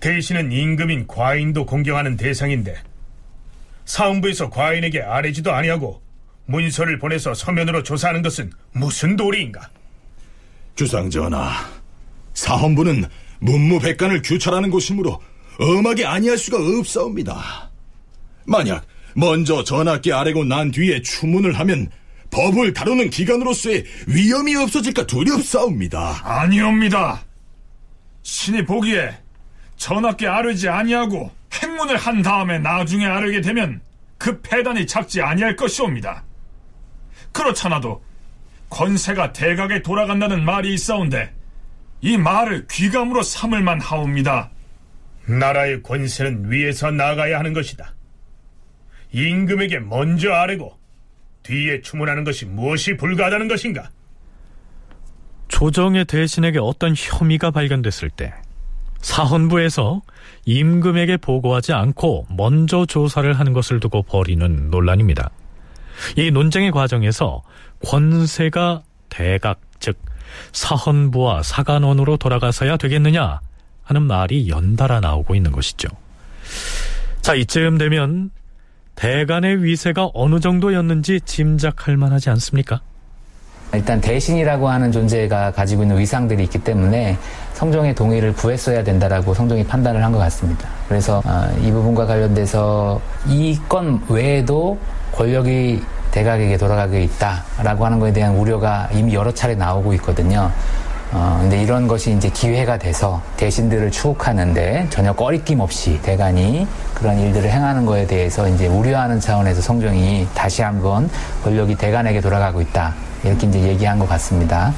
대신은 임금인 과인도 공경하는 대상인데 사헌부에서 과인에게 아뢰지도 아니하고 문서를 보내서 서면으로 조사하는 것은 무슨 도리인가? 주상전하, 사헌부는 문무백관을 규찰하는 곳이므로 엄하게 아니할 수가 없사옵니다. 만약 먼저 전하께 아뢰고 난 뒤에 추문을 하면 법을 다루는 기관으로서의 위험이 없어질까 두렵사옵니다. 아니옵니다. 신이 보기에 전하께 아뢰지 아니하고 행문을 한 다음에 나중에 아뢰게 되면 그 패단이 작지 아니할 것이옵니다. 그렇잖아도 권세가 대각에 돌아간다는 말이 있사온데 이 말을 귀감으로 삼을만 하옵니다. 나라의 권세는 위에서 나가야 하는 것이다. 임금에게 먼저 아뢰고 뒤에 추문하는 것이 무엇이 불가하다는 것인가? 조정의 대신에게 어떤 혐의가 발견됐을 때 사헌부에서 임금에게 보고하지 않고 먼저 조사를 하는 것을 두고 벌이는 논란입니다. 이 논쟁의 과정에서 권세가 대각, 즉 사헌부와 사간원으로 돌아가서야 되겠느냐 하는 말이 연달아 나오고 있는 것이죠. 자, 이쯤 되면 대간의 위세가 어느 정도였는지 짐작할 만하지 않습니까? 일단 대신이라고 하는 존재가 가지고 있는 위상들이 있기 때문에 성종의 동의를 구했어야 된다라고 성종이 판단을 한 것 같습니다. 그래서 어, 이 부분과 관련돼서 이 건 외에도 권력이 대각에게 돌아가게 있다라고 하는 것에 대한 우려가 이미 여러 차례 나오고 있거든요. 어, 근데 이런 것이 이제 기회가 돼서 대신들을 추억하는데 전혀 꺼리낌 없이 대간이 그런 일들을 행하는 것에 대해서 이제 우려하는 차원에서 성종이 다시 한번 권력이 대간에게 돌아가고 있다. 이렇게 이제 얘기한 것 같습니다.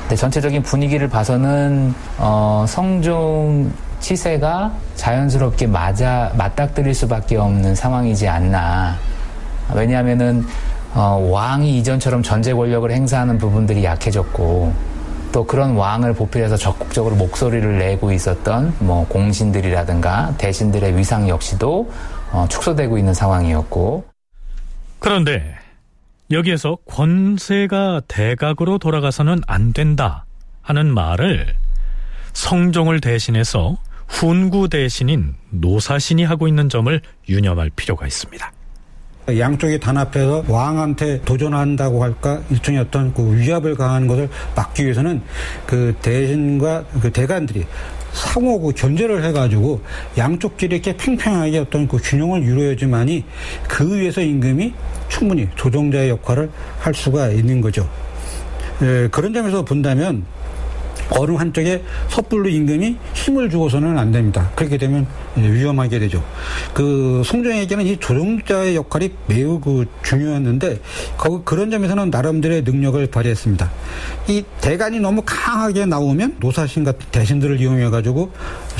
근데 전체적인 분위기를 봐서는, 어, 성종 치세가 자연스럽게 맞아, 맞닥뜨릴 수밖에 없는 상황이지 않나. 왜냐하면은, 어, 왕이 이전처럼 전제 권력을 행사하는 부분들이 약해졌고, 또 그런 왕을 보필해서 적극적으로 목소리를 내고 있었던 뭐 공신들이라든가 대신들의 위상 역시도 어, 축소되고 있는 상황이었고. 그런데 여기에서 권세가 대각으로 돌아가서는 안 된다 하는 말을 성종을 대신해서 훈구 대신인 노사신이 하고 있는 점을 유념할 필요가 있습니다. 양쪽이 단합해서 왕한테 도전한다고 할까 일종의 어떤 그 위압을 가하는 것을 막기 위해서는 그 대신과 그 대관들이 상호 그 견제를 해가지고 양쪽끼리 이렇게 팽팽하게 어떤 그 균형을 이루어야지만이 그 위에서 임금이 충분히 조정자의 역할을 할 수가 있는 거죠. 에, 그런 점에서 본다면 어느 한쪽에 섣불로 임금이 힘을 주고서는 안 됩니다. 그렇게 되면 위험하게 되죠. 그 송정에게는 이 조종자의 역할이 매우 그 중요했는데 그 그런 점에서는 나름대로의 능력을 발휘했습니다. 이 대간이 너무 강하게 나오면 노사신 같은 대신들을 이용해 가지고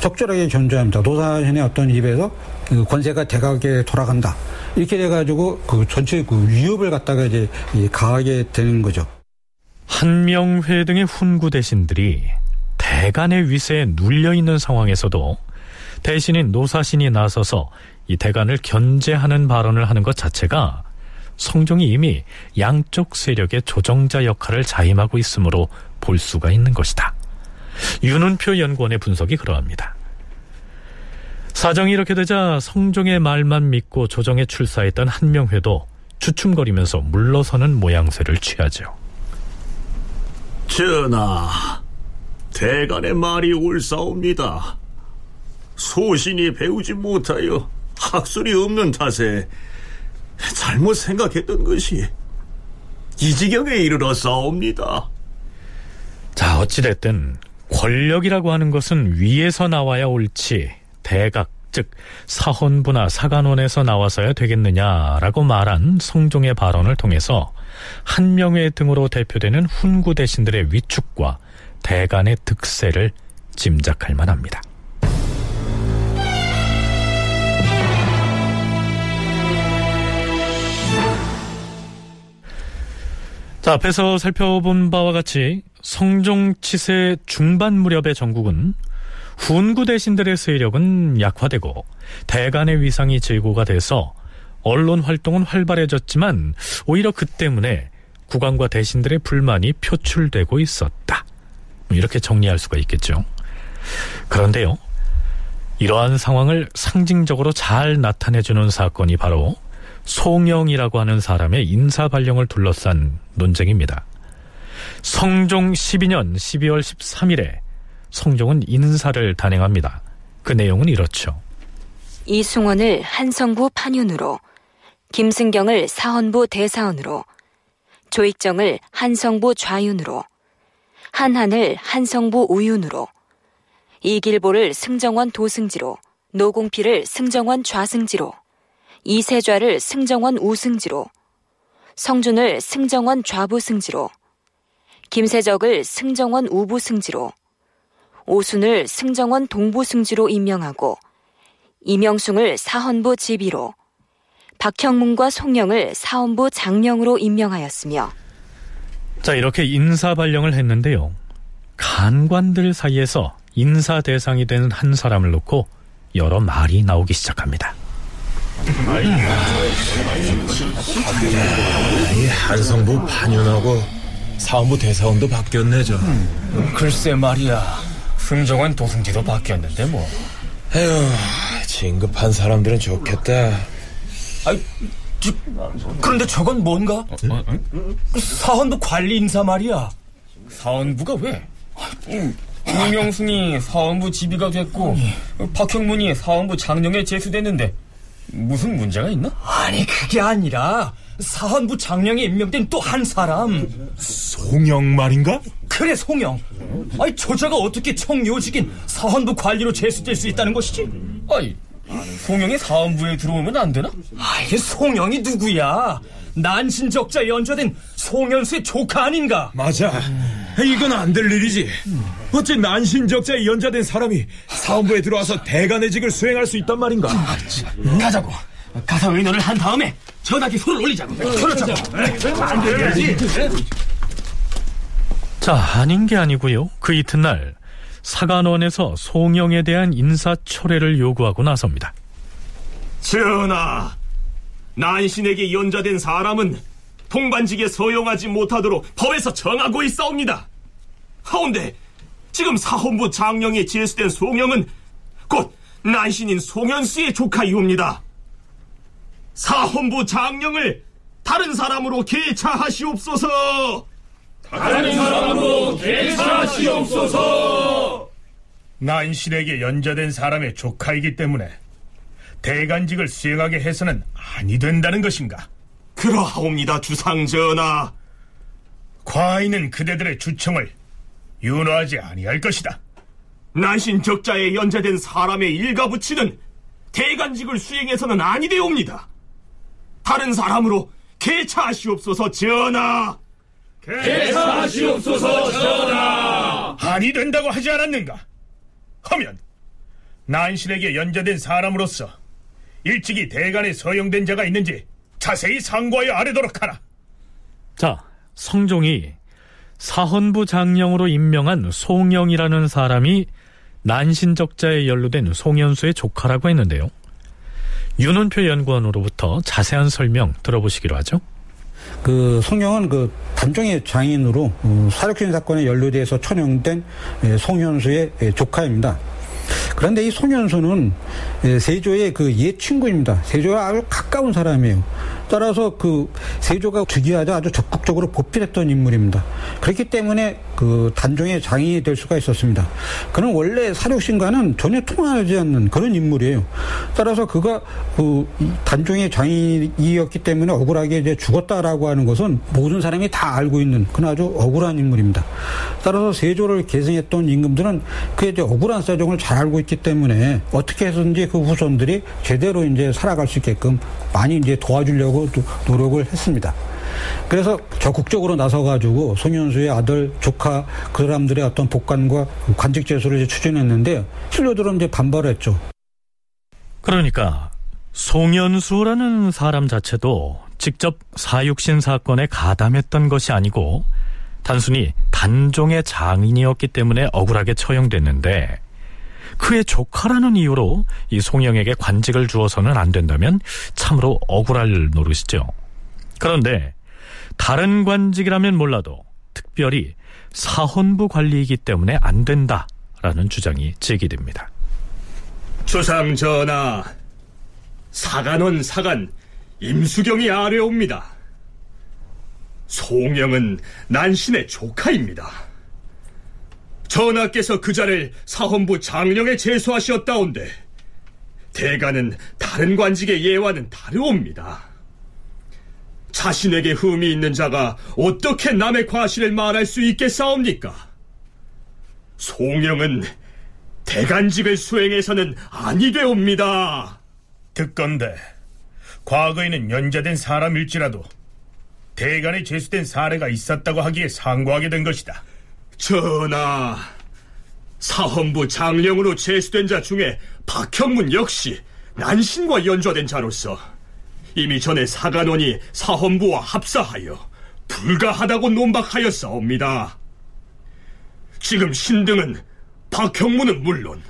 적절하게 견제합니다. 노사신의 어떤 입에서 그 권세가 대각에 돌아간다. 이렇게 돼 가지고 그 전체 그 위협을 갖다가 이제 가하게 되는 거죠. 한명회 등의 훈구 대신들이 대간의 위세에 눌려 있는 상황에서도 대신인 노사신이 나서서 이 대간을 견제하는 발언을 하는 것 자체가 성종이 이미 양쪽 세력의 조정자 역할을 자임하고 있으므로 볼 수가 있는 것이다. 윤은표 연구원의 분석이 그러합니다. 사정이 이렇게 되자 성종의 말만 믿고 조정에 출사했던 한명회도 주춤거리면서 물러서는 모양새를 취하죠. 전하, 대간의 말이 옳사옵니다. 소신이 배우지 못하여 학술이 없는 탓에 잘못 생각했던 것이 이 지경에 이르러 싸웁니다. 자, 어찌됐든 권력이라고 하는 것은 위에서 나와야 옳지 대각 즉 사헌부나 사간원에서 나와서야 되겠느냐라고 말한 성종의 발언을 통해서 한명회 등으로 대표되는 훈구 대신들의 위축과 대간의 득세를 짐작할 만합니다. 자, 앞에서 살펴본 바와 같이 성종 치세 중반 무렵의 전국은 훈구 대신들의 세력은 약화되고 대간의 위상이 제고가 돼서 언론 활동은 활발해졌지만 오히려 그 때문에 국왕과 대신들의 불만이 표출되고 있었다. 이렇게 정리할 수가 있겠죠. 그런데요. 이러한 상황을 상징적으로 잘 나타내주는 사건이 바로 송영이라고 하는 사람의 인사 발령을 둘러싼 논쟁입니다. 성종 12년 12월 13일에 성종은 인사를 단행합니다. 그 내용은 이렇죠. 이승원을 한성부 판윤으로, 김승경을 사헌부 대사원으로, 조익정을 한성부 좌윤으로, 한한을 한성부 우윤으로, 이길보를 승정원 도승지로, 노공필을 승정원 좌승지로, 이세좌를 승정원 우승지로, 성준을 승정원 좌부승지로, 김세적을 승정원 우부승지로, 오순을 승정원 동부승지로 임명하고 이명숭을 사헌부 지비로 박형문과 송영을 사헌부 장령으로 임명하였으며 자 이렇게 인사 발령을 했는데요. 간관들 사이에서 인사 대상이 된한 사람을 놓고 여러 말이 나오기 시작합니다. 이 한성부 판윤하고 사원부 대사원도 바뀌었네 저. 음, 글쎄 말이야. 승정원 도승지도 바뀌었는데 뭐. 에휴, 진급한 사람들은 좋겠다. 아이, 저, 그런데 저건 뭔가? 어, 어, 어? 사원부 관리 인사 말이야. 사원부가 왜? 이명순이 사원부 지비가 됐고 박형문이 사원부 장령에 제수됐는데 무슨 문제가 있나? 아니 그게 아니라 사헌부 장령에 임명된 또 한 사람 송영 말인가? 그래 송영 아니 저자가 어떻게 청요직인 사헌부 관리로 제수될 수 있다는 것이지? 아니 송영이 사헌부에 들어오면 안 되나? 아 이게 송영이 누구야? 난신적자 연좌된 송현수의 조카 아닌가? 맞아 이건 안 될 일이지 어째 난신적자에 연좌된 사람이 사헌부에 들어와서 대간의직을 수행할 수 있단 말인가? 가자고 가서 의논을 한 다음에 전하게 손을 올리자고. 그렇자고. 안 되지. 자, 아닌 게 아니고요. 그 이튿날 사간원에서 송영에 대한 인사 초래를 요구하고 나섭니다. 전하, 난신에게 연좌된 사람은 통반직에 서용하지 못하도록 법에서 정하고 있사옵니다. 하운데 지금 사헌부 장령에 제수된 송영은 곧 난신인 송현수의 조카이옵니다. 사헌부 장령을 다른 사람으로 개차하시옵소서. 다른 사람으로 개차하시옵소서. 난신에게 연좌된 사람의 조카이기 때문에 대간직을 수행하게 해서는 아니 된다는 것인가? 그러하옵니다, 주상전하. 과인은 그대들의 주청을 윤호하지 아니할 것이다. 난신 적자에 연좌된 사람의 일가 부치는 대간직을 수행해서는 아니 되옵니다. 다른 사람으로 개차하시옵소서 전하. 개차하시옵소서 전하. 아니 된다고 하지 않았는가? 하면 난신에게 연좌된 사람으로서 일찍이 대간에 서용된 자가 있는지 자세히 상고하여 아뢰도록 하라. 자, 성종이 사헌부 장령으로 임명한 송영이라는 사람이 난신적자에 연루된 송현수의 조카라고 했는데요. 윤은표 연구원으로부터 자세한 설명 들어보시기로 하죠. 그 송영은 그 단종의 장인으로 어, 사륙신 사건에 연루돼서 처형된 예, 송현수의 예, 조카입니다. 그런데 이 송현수는 예, 세조의 그 옛 친구입니다. 세조와 아주 가까운 사람이에요. 따라서 그 세조가 즉위하자 아주 적극적으로 보필했던 인물입니다. 그렇기 때문에 그 단종의 장인이 될 수가 있었습니다. 그는 원래 사륙신과는 전혀 통하지 않는 그런 인물이에요. 따라서 그가 그 단종의 장인이었기 때문에 억울하게 이제 죽었다라고 하는 것은 모든 사람이 다 알고 있는 그런 아주 억울한 인물입니다. 따라서 세조를 계승했던 임금들은 그의 이제 억울한 사정을 잘 알고 있기 때문에 어떻게 해서든지 그 후손들이 제대로 이제 살아갈 수 있게끔 많이 이제 도와주려고 노력을 했습니다. 그래서 적극적으로 나서가지고 송현수의 아들, 조카 그 사람들의 어떤 복관과 관직 제소를 추진했는데 신료들은 이제 반발했죠. 그러니까 송현수라는 사람 자체도 직접 사육신 사건에 가담했던 것이 아니고 단순히 단종의 장인이었기 때문에 억울하게 처형됐는데 그의 조카라는 이유로 이 송영에게 관직을 주어서는 안 된다면 참으로 억울할 노릇이죠. 그런데 다른 관직이라면 몰라도 특별히 사헌부 관리이기 때문에 안 된다라는 주장이 제기됩니다. 주상 전하, 사간원 사간 임수경이 아뢰옵니다. 송영은 난신의 조카입니다. 전하께서 그 자를 사헌부 장령에 제소하셨다온데 대가는 다른 관직의 예와는 다르옵니다. 자신에게 흠이 있는 자가 어떻게 남의 과실을 말할 수 있겠사옵니까? 송영은 대간직을 수행해서는 아니 되옵니다. 듣건데 과거에는 연좌된 사람일지라도 대간에 제수된 사례가 있었다고 하기에 상고하게 된 것이다. 전하, 사헌부 장령으로 제수된 자 중에 박형문 역시 난신과 연좌된 자로서 이미 전에 사간원이 사헌부와 합사하여 불가하다고 논박하였사옵니다. 지금 신등은 박형문은 물론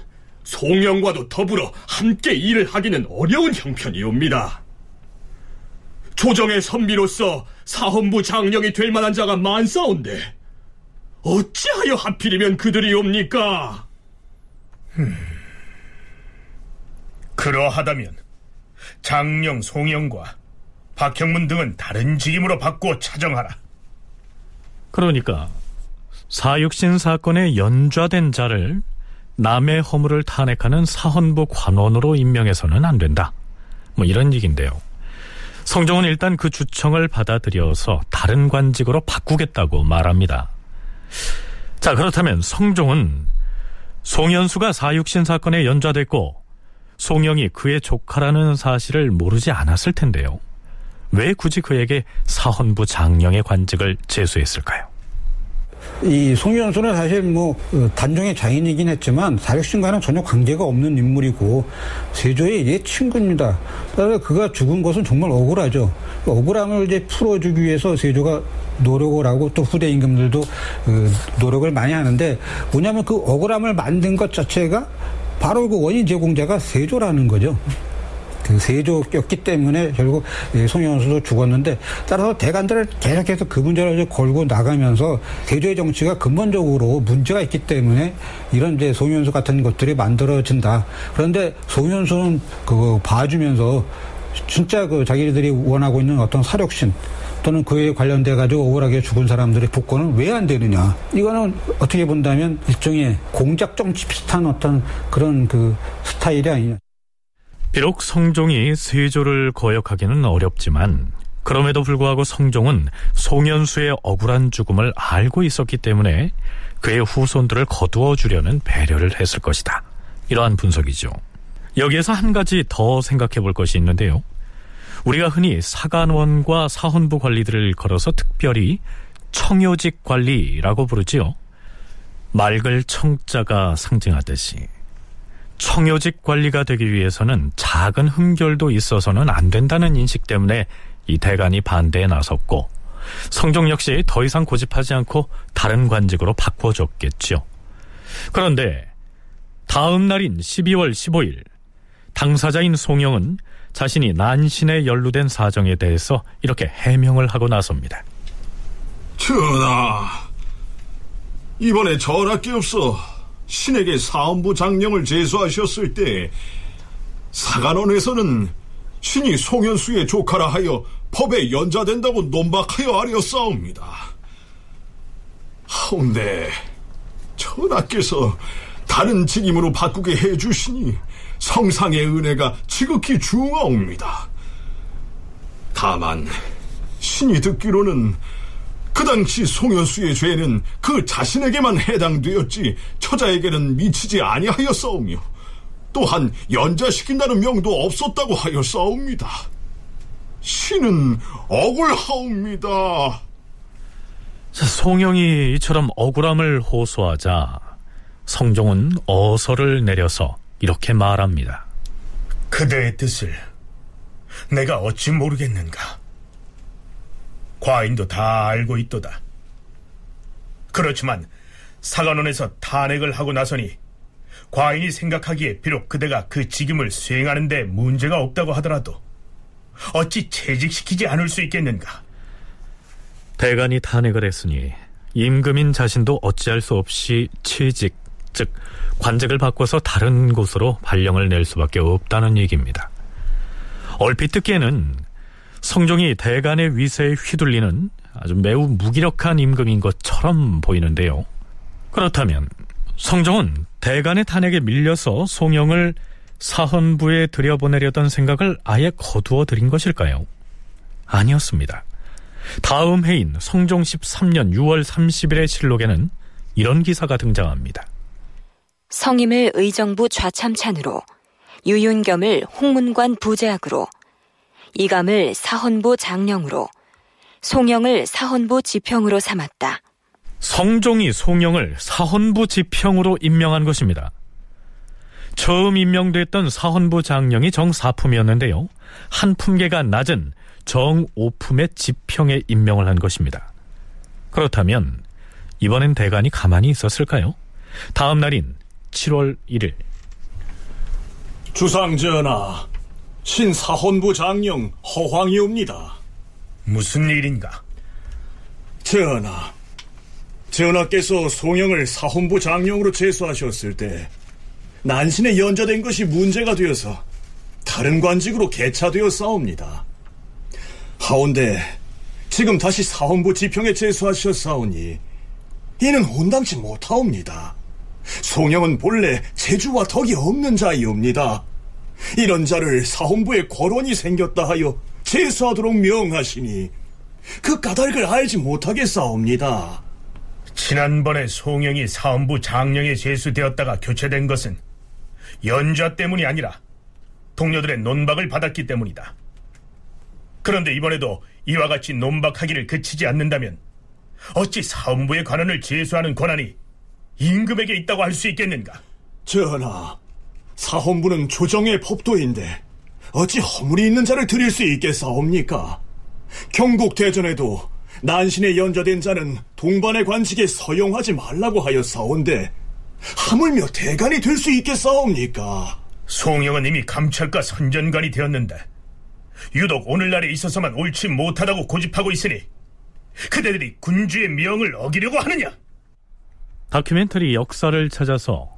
송영과도 더불어 함께 일을 하기는 어려운 형편이옵니다. 조정의 선비로서 사헌부 장령이 될 만한 자가 많사온데 어찌하여 하필이면 그들이옵니까? 음, 그러하다면 장령 송영과 박형문 등은 다른 직임으로 바꾸어 차정하라. 그러니까 사육신 사건에 연좌된 자를 남의 허물을 탄핵하는 사헌부 관원으로 임명해서는 안 된다. 뭐 이런 얘기인데요. 성종은 일단 그 주청을 받아들여서 다른 관직으로 바꾸겠다고 말합니다. 자, 그렇다면 성종은 송현수가 사육신 사건에 연좌됐고 송영이 그의 조카라는 사실을 모르지 않았을 텐데요. 왜 굳이 그에게 사헌부 장령의 관직을 제수했을까요? 이 송현수는 사실 뭐 어, 단종의 장인이긴 했지만 사육신과는 전혀 관계가 없는 인물이고 세조의 옛 친구입니다. 그래서 그가 죽은 것은 정말 억울하죠. 억울함을 이제 풀어주기 위해서 세조가 노력을 하고 또 후대 임금들도 그 노력을 많이 하는데 뭐냐면 그 억울함을 만든 것 자체가 바로 그 원인 제공자가 세조라는 거죠. 그 세조였기 때문에 결국 송영수도 죽었는데 따라서 대관들을 계속해서 그 문제를 걸고 나가면서 세조의 정치가 근본적으로 문제가 있기 때문에 이런 이제 송영수 같은 것들이 만들어진다. 그런데 송영수는 그거 봐주면서 진짜 그 자기들이 원하고 있는 어떤 사력신 또는 그에 관련돼 가지고 억울하게 죽은 사람들의 복권은 왜 안 되느냐? 이거는 어떻게 본다면 일종의 공작 정치 비슷한 어떤 그런 그 스타일이 아니냐. 비록 성종이 세조를 거역하기는 어렵지만 그럼에도 불구하고 성종은 송현수의 억울한 죽음을 알고 있었기 때문에 그의 후손들을 거두어 주려는 배려를 했을 것이다. 이러한 분석이죠. 여기에서 한 가지 더 생각해 볼 것이 있는데요. 우리가 흔히 사관원과 사헌부 관리들을 걸어서 특별히 청요직 관리라고 부르지요. 맑을 청자가 상징하듯이 청요직 관리가 되기 위해서는 작은 흠결도 있어서는 안 된다는 인식 때문에 이 대간이 반대에 나섰고 성종 역시 더 이상 고집하지 않고 다른 관직으로 바꿔줬겠죠. 그런데 다음 날인 12월 15일 당사자인 송영은 자신이 난신에 연루된 사정에 대해서 이렇게 해명을 하고 나섭니다. 전하, 이번에 전하께없어 신에게 사원부 장령을 제수하셨을 때 사간원에서는 신이 송현수의 조카라 하여 법에 연좌된다고 논박하여 아뢰었사옵니다. 하운데 전하께서 다른 직임으로 바꾸게 해주시니 성상의 은혜가 지극히 중하옵니다. 다만 신이 듣기로는 그 당시 송현수의 죄는 그 자신에게만 해당되었지 처자에게는 미치지 아니하였사오며 또한 연자시킨다는 명도 없었다고 하였사옵니다. 신은 억울하옵니다. 자, 송영이 이처럼 억울함을 호소하자 성종은 어서를 내려서 이렇게 말합니다. 그대의 뜻을 내가 어찌 모르겠는가? 과인도 다 알고 있도다. 그렇지만 사관원에서 탄핵을 하고 나서니 과인이 생각하기에 비록 그대가 그 직임을 수행하는데 문제가 없다고 하더라도 어찌 퇴직시키지 않을 수 있겠는가? 대간이 탄핵을 했으니 임금인 자신도 어찌할 수 없이 취직, 즉 관직을 바꿔서 다른 곳으로 발령을 낼 수밖에 없다는 얘기입니다. 얼핏 듣기에는 성종이 대간의 위세에 휘둘리는 아주 매우 무기력한 임금인 것처럼 보이는데요. 그렇다면 성종은 대간의 탄핵에 밀려서 송영을 사헌부에 들여보내려던 생각을 아예 거두어 들인 것일까요? 아니었습니다. 다음 해인 성종 13년 6월 30일의 실록에는 이런 기사가 등장합니다. 성임을 의정부 좌참찬으로 유윤겸을 홍문관 부제학으로 이감을 사헌부 장령으로 송영을 사헌부 지평으로 삼았다. 성종이 송영을 사헌부 지평으로 임명한 것입니다. 처음 임명됐던 사헌부 장령이 정사품이었는데요. 한 품계가 낮은 정오품의 지평에 임명을 한 것입니다. 그렇다면 이번엔 대간이 가만히 있었을까요? 다음 날인 7월 1일 주상전하, 신사헌부 장령 허황이옵니다. 무슨 일인가? 전하, 전하께서 송영을 사헌부 장령으로 제수하셨을 때 난신에 연좌된 것이 문제가 되어서 다른 관직으로 개차되어 싸웁니다. 하온데 지금 다시 사헌부 지평에 제수하셨사오니 이는 온당치 못하옵니다. 송영은 본래 재주와 덕이 없는 자이옵니다. 이런 자를 사헌부에 거론이 생겼다 하여 제수하도록 명하시니 그 까닭을 알지 못하겠사옵니다. 지난번에 송영이 사헌부 장령에 제수되었다가 교체된 것은 연좌 때문이 아니라 동료들의 논박을 받았기 때문이다. 그런데 이번에도 이와 같이 논박하기를 그치지 않는다면 어찌 사헌부의 관원을 제수하는 권한이 임금에게 있다고 할 수 있겠는가? 전하, 사헌부는 조정의 법도인데 어찌 허물이 있는 자를 드릴 수 있겠사옵니까? 경국 대전에도 난신에 연좌된 자는 동반의 관직에 서용하지 말라고 하였사온데 하물며 대간이 될 수 있겠사옵니까? 송영은 이미 감찰과 선전관이 되었는데 유독 오늘날에 있어서만 옳지 못하다고 고집하고 있으니 그대들이 군주의 명을 어기려고 하느냐? 다큐멘터리 역사를 찾아서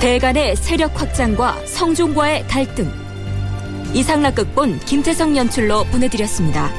대간의 세력 확장과 성종과의 갈등 이상락 극본 김태성 연출로 보내드렸습니다.